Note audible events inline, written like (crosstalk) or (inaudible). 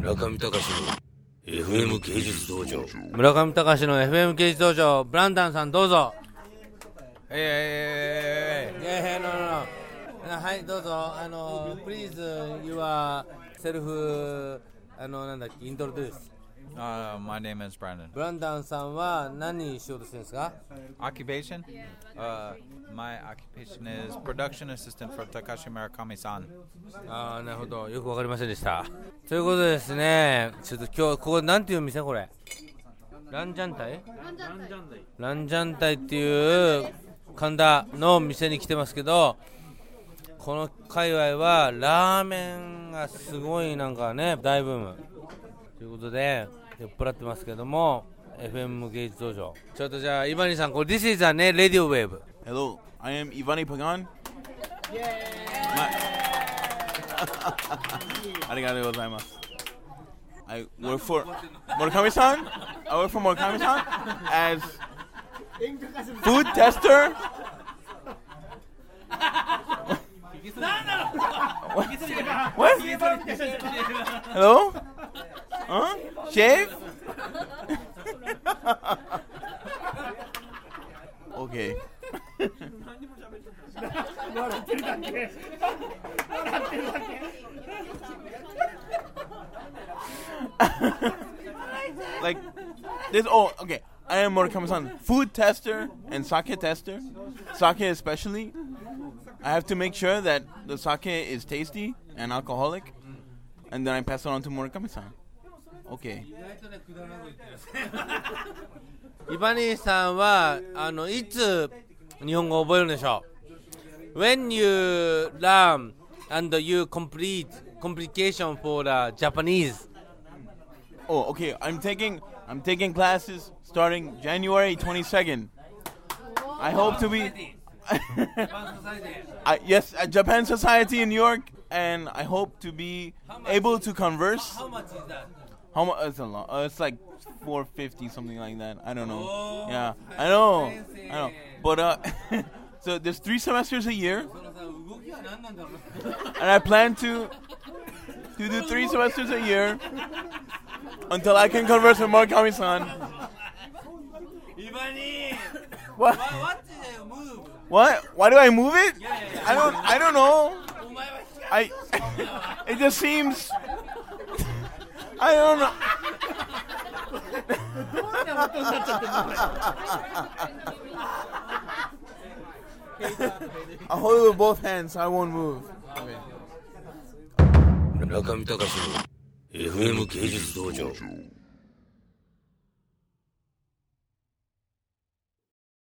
村上隆の FM 芸術道場。村上隆の FM 芸術道場。ブランダンさんどうぞ。はいどうぞあの please your self あのなんだっけイントロドゥース Uh, my name is Brandon. ブランダンさんは何しようとしてるんですか？Occupation? Uh, my occupation is production assistant for Takashi Murakami-san. ああなるほど。よくわかりませんでした。ということでですねちょっと今日ここなんていう店これ？ランジャンタイ。ランジャンタイっていう神田の店に来てますけどこの界隈はラーメンがすごいなんかね大ブームということで酔っ払ってますけども FM is a ねレディオウェーブ Hello I am Ivani Pagan (laughs) I work for Murakami-san. I work for Murakami-san as food tester (laughs) What? What? Hello? Shave? okay. like this oh okay i am murakami-san food tester and sake tester sake especially i have to make sure that the sake is tasty and alcoholic and then i pass it on to murakami-san okay (laughs) イバニーさんはあのいつ日本語を覚えるんでしょう When you learn and you complete complication for the Japanese oh okay i'm taking i'm taking classes starting january 22nd i hope to be (laughs) I, yes at japan society in new york and i hope to be able to converse How much is that? How much? It's a lot. Uh, it's like four fifty, something like that. I don't know. Oh, yeah, I know. Crazy. I know. But uh, (laughs) so there's three semesters a year, (laughs) and I plan to to do three semesters a year until I can converse with Murakami-san. what? What? What? Why do I move it? I don't. I don't know. I. (laughs) it just seems. I don't know. I'll hold it with both hands so I won't move. Okay. 村上隆の FM 芸術道場